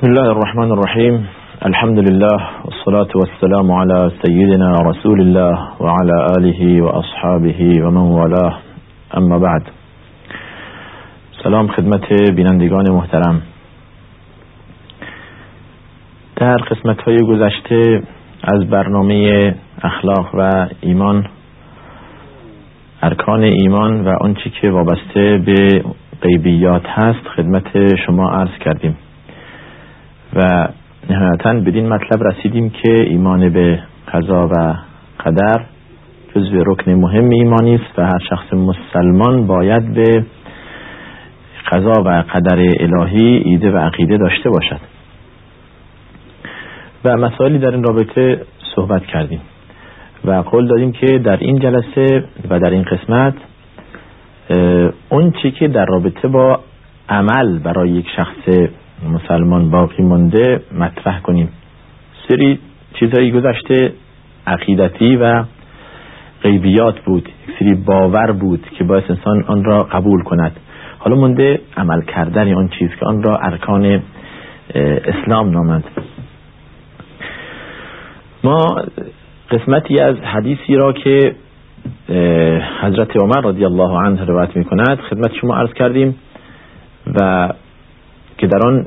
بسم الله الرحمن الرحيم. الحمد لله والصلاة والسلام على سيدنا رسول الله وعلى آله وأصحابه ومن والاه. اما بعد. سلام خدمت بینندگان محترم. در قسمت های گذشته از برنامه اخلاق و ایمان ارکان ایمان و آنچه که وابسته به غیبیات هست خدمت شما عرض کردیم. و نهایتا بدین مطلب رسیدیم که ایمان به قضا و قدر جزو رکن مهم ایمانی است و هر شخص مسلمان باید به قضا و قدر الهی ایده و عقیده داشته باشد. و مسائلی در این رابطه صحبت کردیم و قول دادیم که در این جلسه و در این قسمت اون چی که در رابطه با عمل برای یک شخص مسلمان باقی مانده مطرح کنیم. سری چیزایی گذشته عقیدتی و غیبیات بود سری باور بود که باعث انسان آن را قبول کند. حالا مونده عمل کردن آن چیز که آن را ارکان اسلام نامند. ما قسمتی از حدیثی را که حضرت عمر رضی الله عنه روایت می کند خدمت شما عرض کردیم و که در آن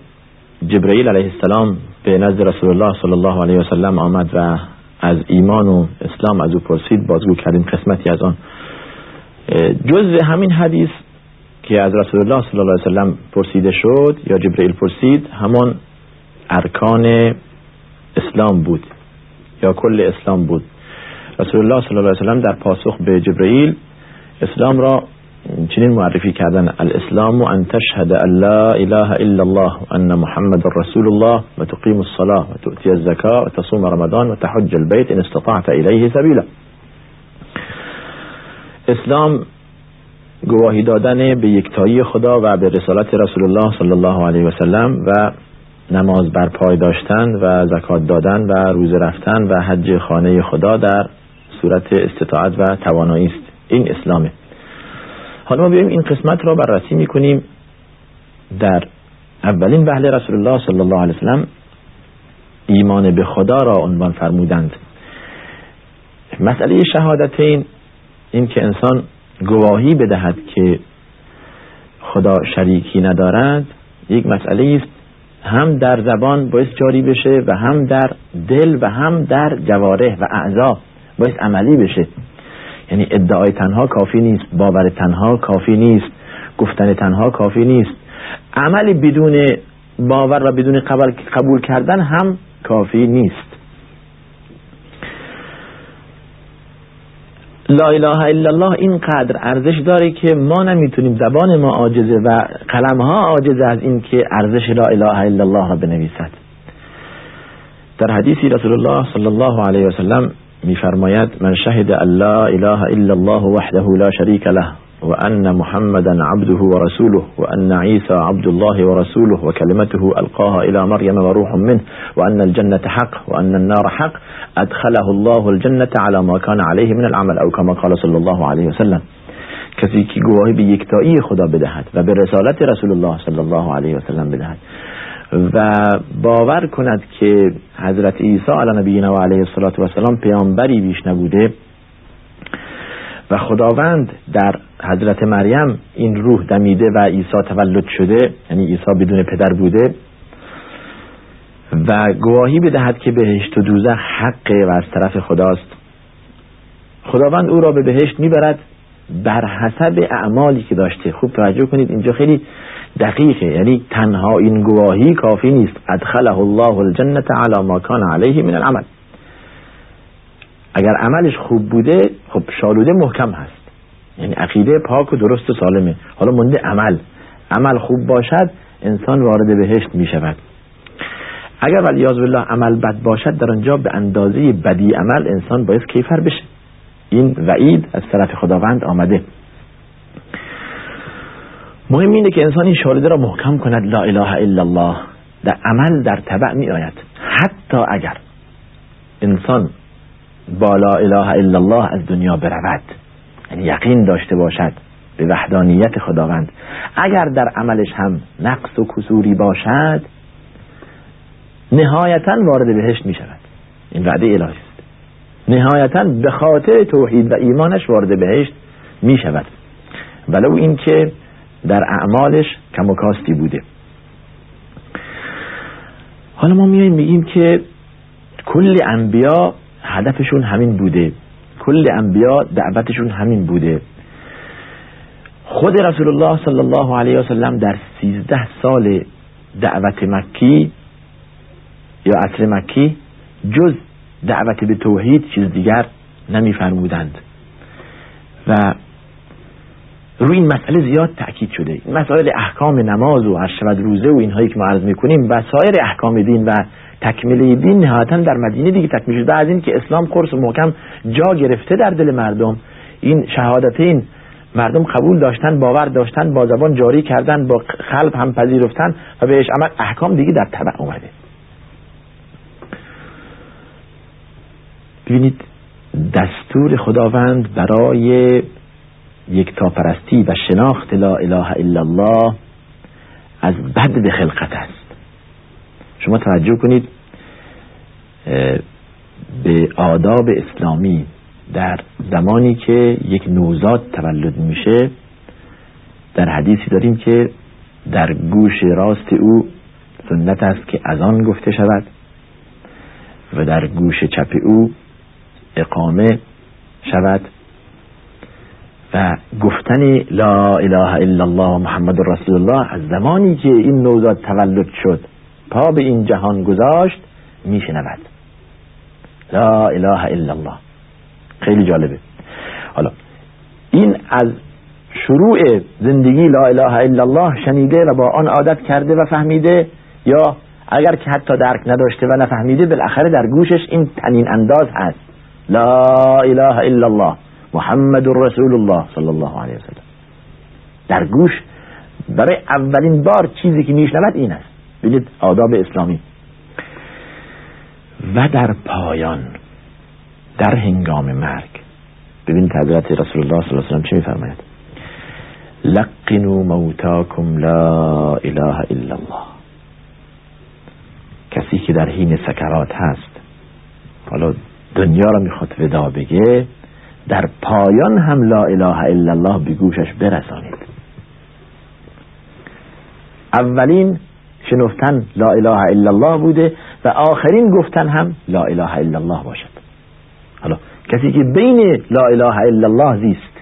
جبرئیل علیه السلام به نزد رسول الله صلی الله علیه و سلم آمد و از ایمان و اسلام از او پرسید بازگو کردیم قسمتی از آن. جز همین حدیث که از رسول الله صلی الله علیه و سلم پرسیده شد یا جبرئیل پرسید همان ارکان اسلام بود یا کل اسلام بود. رسول الله صلی الله علیه و سلم در پاسخ به جبرئیل اسلام را چنین معرفی کردن الاسلام ان تشهد ان لا اله الا الله وان محمد رسول الله و تقیم الصلاه و تؤتی الزکاه و تصوم رمضان و تحج البيت ان استطعت الیه سبیلا. اسلام گواهی دادن به یکتایی خدا و به رسالت رسول الله صلی الله علیه و سلم و نماز بر پای داشتن و زکات دادن و روزه رفتن و حج خانه خدا در صورت استطاعت و توانایی است. این اسلامه. حالا ما بیایم این قسمت را بررسی می‌کنیم در اولین وحل رسول الله صلی الله علیه وسلم ایمان به خدا را عنوان فرمودند. مسئله شهادتین این که انسان گواهی بدهد که خدا شریکی ندارد یک مسئله است. هم در زبان باید جاری بشه و هم در دل و هم در جواره و اعضا باید عملی بشه. یعنی ادعای تنها کافی نیست باور تنها کافی نیست گفتن تنها کافی نیست. عمل بدون باور و بدون قبول کردن هم کافی نیست. لا اله الا الله اینقدر ارزش داره که ما نمی‌تونیم زبان ما عاجزه و قلم ها عاجزه از این که ارزش لا اله الا الله را بنویسد. در حدیثی رسول الله صلی الله علیه و سلم میفرماید من شهد أن لا إله إلا الله وحده لا شريك له وأن محمدا عبده ورسوله وأن عيسى عبد الله ورسوله وكلمته ألقاها إلى مريم وروح منه وأن الجنة حق وأن النار حق أدخله الله الجنة على ما كان عليه من العمل أو كما قال صلى الله عليه وسلم. کسی که گواهی به یکتایی خدا بدهد و به رسالت رسول الله صلی الله علیه و سلم بدهد و باور کند که حضرت عیسی علی نبینا و علیه السلام پیامبری بیش نبوده و خداوند در حضرت مریم این روح دمیده و عیسی تولد شده یعنی عیسی بدون پدر بوده و گواهی بدهد که بهشت و دوزه حقه و از طرف خداست. خداوند او را به بهشت می‌برد بر حسب اعمالی که داشته. خوب توجه کنید اینجا خیلی دقیقه. یعنی تنها این گواهی کافی نیست. ادخله الله الجنه على ما کان علیه من العمل. اگر عملش خوب بوده خب شالوده محکم هست. یعنی عقیده پاک و درست و سالمه. حالا مونده عمل. عمل خوب باشد انسان وارد بهشت می شود اگر ولی بالله عمل بد باشد در آنجا به اندازه بدی عمل انسان باید کیفر بشه. این وعید از طرف خداوند آمده. مهم اینه که انسان این شالوده را محکم کند لا اله الا الله. در عمل در تبع می آید حتی اگر انسان با لا اله الا الله از دنیا برود یعنی یقین داشته باشد به وحدانیت خداوند اگر در عملش هم نقص و کسوری باشد نهایتا وارد بهشت می شود این وعده الهی است. نهایتا به خاطر توحید و ایمانش وارد بهشت می شود ولو اینکه در اعمالش کم و کاستی بوده. حالا ما میاییم میگیم که کل انبیا هدفشون همین بوده. کل انبیا دعوتشون همین بوده. خود رسول الله صلی الله علیه و سلم در سیزده سال دعوت مکی یا عصر مکی جز دعوت به توحید چیز دیگر نمیفرمودند. و روی این مسئله زیاد تأکید شده. مسائل احکام نماز و شود روزه و اینهایی که ما عرض می‌کنیم و سایر احکام دین و تکمیل دین نهایتا در مدینه دیگه تکمیل شده. از این که اسلام قرص و محکم جا گرفته در دل مردم. این شهادتین مردم قبول داشتن باور داشتن با زبان جاری کردن با خلب هم پذیرفتن و بهش عمل احکام دیگه در طبع اومده. ببینید دستور خداوند برای یک تاپرستی و شناخت لا اله الا الله از بد به خلقت است. شما توجه کنید به آداب اسلامی در زمانی که یک نوزاد تولد میشه در حدیثی داریم که در گوش راست او سنت است که از آن گفته شود و در گوش چپ او اقامه شود. و گفتن لا اله الا الله محمد رسول الله از زمانی که این نوزاد تولد شد پا به این جهان گذاشت میشنود. لا اله الا الله. خیلی جالبه. حالا این از شروع زندگی لا اله الا الله شنیده و با آن عادت کرده و فهمیده یا اگر که حتی درک نداشته و نفهمیده بالاخره در گوشش این تنین انداز هست. لا اله الا الله. محمد رسول الله صلی الله علیه وسلم در گوش برای اولین بار چیزی که میشنود این است ببینید آداب اسلامی و در پایان در هنگام مرگ ببینید حضرت رسول الله صلی الله علیه وسلم چه میفرماید لقنوا موتاکم لا اله الا الله کسی که در حین سکرات هست حالا دنیا را می‌خواد ودا بگه در پایان هم لا اله الا الله به گوشش برسانید. اولین شنفتن لا اله الا الله بوده و آخرین گفتن هم لا اله الا الله باشد. حالا کسی که بین لا اله الا الله زیست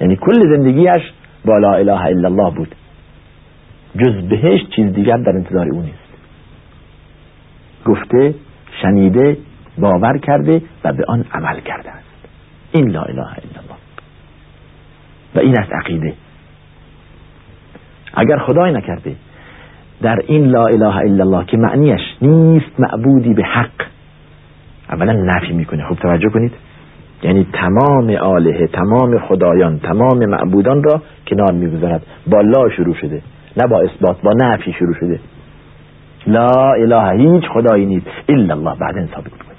یعنی کل زندگیش با لا اله الا الله بود جز بهش چیز دیگر در انتظار او نیست. گفته شنیده باور کرده و به آن عمل کرده. این لا اله الا الله. و این است عقیده. اگر خدای نکرده در این لا اله الا الله که معنیش نیست معبودی به حق اولا نفی می‌کنه. خوب توجه کنید. یعنی تمام آله تمام خدایان تمام معبودان را کنار می‌گذارد. با لا شروع شده. نه با اثبات با نفی شروع شده. لا اله هیچ خدایی نیست. الا الله. بعدا ثابت کنید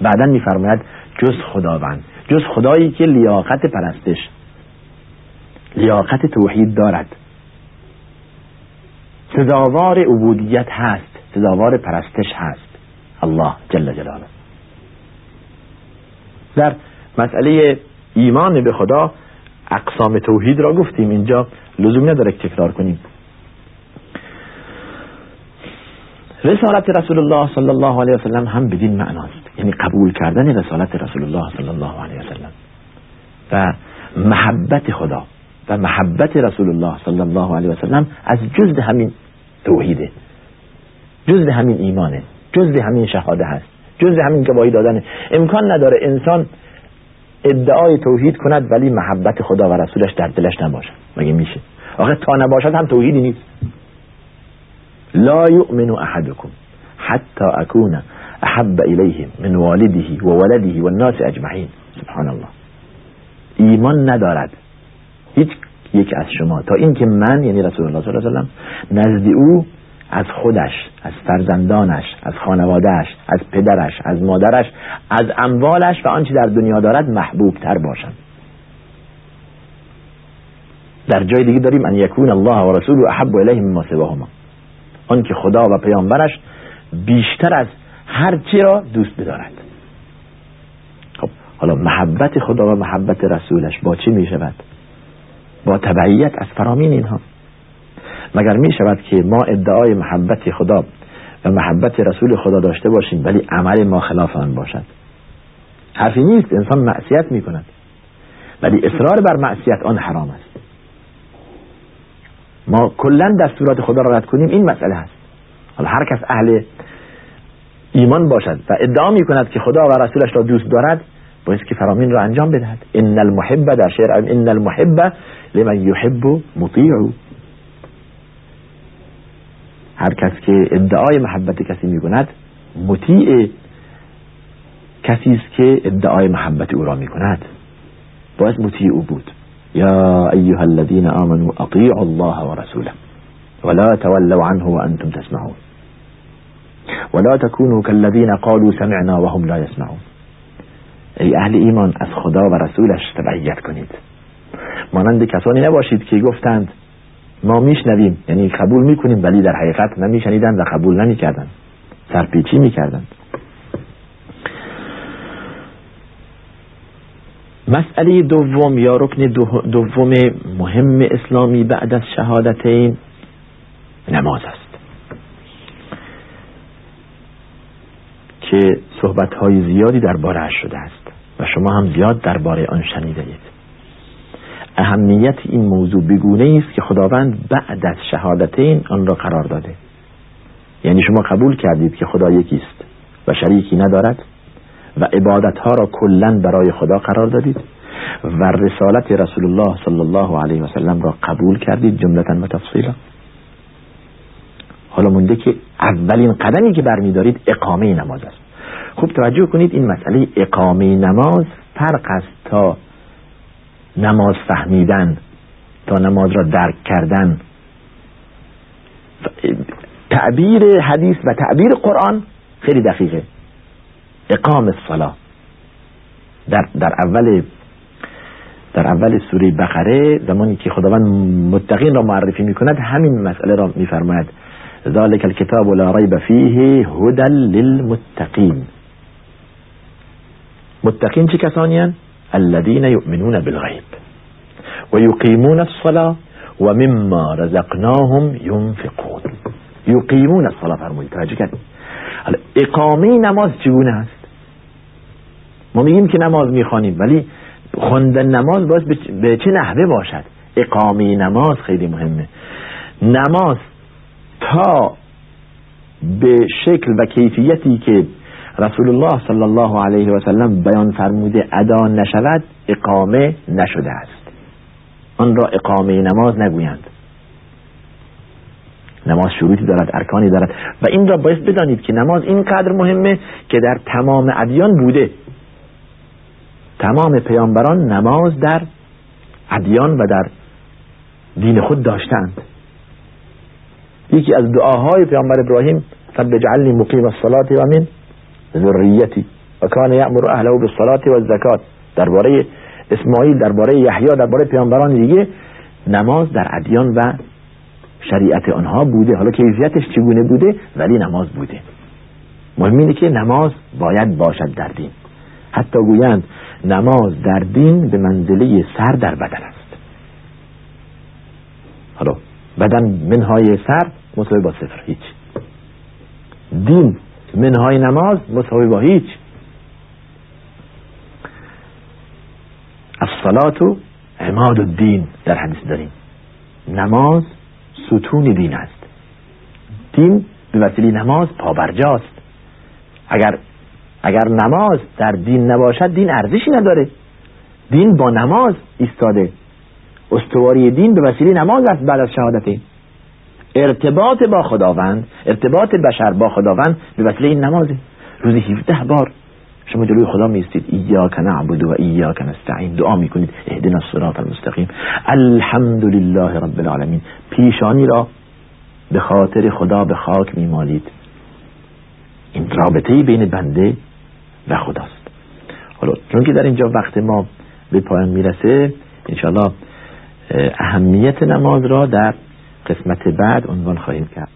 بعدا میفرماید جز خداوند. جز خدایی که لیاقت پرستش لیاقت توحید دارد. سزاوار عبودیت هست سزاوار پرستش هست. الله جل جلاله. در مسئله ایمان به خدا اقسام توحید را گفتیم. اینجا لزوم نداره تکرار کنیم. رسالت رسول الله صلی الله علیه وسلم هم بدین معناست. یعنی قبول کردن رسالت رسول الله صلی الله علیه وسلم و محبت خدا و محبت رسول الله صلی الله علیه وسلم از جزد همین توحیده جزد همین ایمانه جزد همین شهاده هست جزد همین گواهی دادن امکان نداره انسان ادعای توحید کند ولی محبت خدا و رسولش در دلش نباشد مگه میشه؟ آخه تا نباشد هم توحیدی نیست. لا يؤمن احدكم حتى اكون احب الیه من والده و ولده و الناس اجمعین سبحان الله ایمان ندارد. هیچ یک از شما. تا اینکه من یعنی رسول الله صلی الله علیه و نزد او از خودش از فرزندانش از خانوادهش از پدرش از مادرش از اموالش و آنچه در دنیا دارد محبوب تر باشم. در جای دیگه داریم ان یکون الله و رسول احب الیه مما سواهما. آن که خدا و پیامبرش بیشتر از هر چی را دوست بدارد. خب حالا محبت خدا و محبت رسولش با چی می شود با تبعیت از فرامین اینها. مگر می شود که ما ادعای محبت خدا و محبت رسول خدا داشته باشیم ولی عمل ما خلاف آن باشد؟ حرفی نیست انسان معصیت می کند ولی اصرار بر معصیت آن حرام است. ما کلا دستورات خدا را رد کنیم این مسئله هست حالا هر کس اهل ایمان باشد و ادعا می کند که خدا و رسولش را دوست دارد باید که فرامین را انجام بدهد. ان المحب در شعر ان المحب لمن یحب مطیع. هر کس که ادعای محبت کسی می کند مطیع کسی است که ادعای محبت او را می کند باید مطیع او بود. یا ایها الذين آمنوا اطیعوا الله ورسوله ولا تولوا عنه وانتم تسمعون. ولا تكونوا كالذين قالوا سمعنا وهم لا يسمعون. ای اهل ایمان از خدا و رسولش تبعیت کنید. مانند کسانی نباشید که گفتند ما میشنویم یعنی قبول می‌کنیم ولی در حقیقت نمیشنیدند و قبول نمی‌کردند. سرپیچی می‌کردند. مسئله دوم یا رکن دوم مهم اسلامی بعد از شهادتین نماز است. که صحبت های زیادی درباره شده است و شما هم زیاد درباره آن شنیده اید اهمیت این موضوع بگونه است که خداوند بعد از شهادتین آن را قرار داده. یعنی شما قبول کردید که خدا یکی است و شریکی ندارد و عبادت ها را کلا برای خدا قرار دادید و رسالت رسول الله صلی الله علیه و سلم را قبول کردید جملتا و تفصیلا. حالا مونده که اولین قدمی که برمیدارید اقامه نماز است. خوب توجه کنید این مسئله اقامه نماز فرق است تا نماز فهمیدن تا نماز را درک کردن. تعبیر حدیث و تعبیر قرآن خیلی دقیقه. اقام الصلاة. در, در اول در اول سوره بقره زمانی که خداوند متقین را معرفی می‌کند همین مسئله را میفرماید. ذالک الكتاب لا ریب فیه هدى للمتقین. متقین چه کسانی الذين يؤمنون بالغيب ويقيمون الصلاة ومما رزقناهم ينفقون يقيمون الصلاة فرمودید. توجه کردید اقامه نماز چگونه است؟ ما میگیم که نماز می‌خوانیم ولی خوندن نماز باید به چه نحوه باشد؟ اقامه نماز خیلی مهمه. نماز تا به شکل و کیفیتی که رسول الله صلی الله علیه و سلم بیان فرموده ادا نشود اقامه نشده است آن را اقامه نماز نگویند نماز شروطی دارد ارکانی دارد و این را باید بدانید که نماز اینقدر مهمه که در تمام ادیان بوده تمام پیامبران نماز در ادیان و در دین خود داشتند یکی از دعاهای پیامبر ابراهیم رب اجعلنی مقیم الصلاة و من ذریتی. و کان یأمر اهله بالصلاة و الزکات. درباره اسماعیل درباره یحیی درباره پیامبران دیگه نماز در ادیان و شریعت آنها بوده. حالا کیفیتش چگونه بوده؟ ولی نماز بوده. مهم اینه که نماز باید باشد در دین. حتی گویند نماز در دین به منزله سر در بدن است. حالا بدن منهای سر مساوی با صفر هیچ. دین منهای نماز مساوی با هیچ. الصلاة عماد الدین در حدیث داریم. نماز ستون دین است. دین به وسیله نماز پابرجاست. اگر اگر نماز در دین نباشد دین ارزشی نداره. دین با نماز ایستاده. استواری دین به وسیله نماز است بعد از شهادت ارتباط با خداوند ارتباط بشر با خداوند به وسیله این نمازه. روزی 17 بار شما جلوی خدا میستید. ایاک نعبد و ایاک نستعین. دعا می‌کنید. اهدنا الصراط المستقیم. الحمد لله رب العالمین. پیشانی را به خاطر خدا به خاک میمالید. این رابطه بین بنده و خداست. حالا چون که در اینجا وقت ما به پایان می‌رسه انشاءالله اهمیت نماز را در قسمت بعد عنوان خواهیم کرد.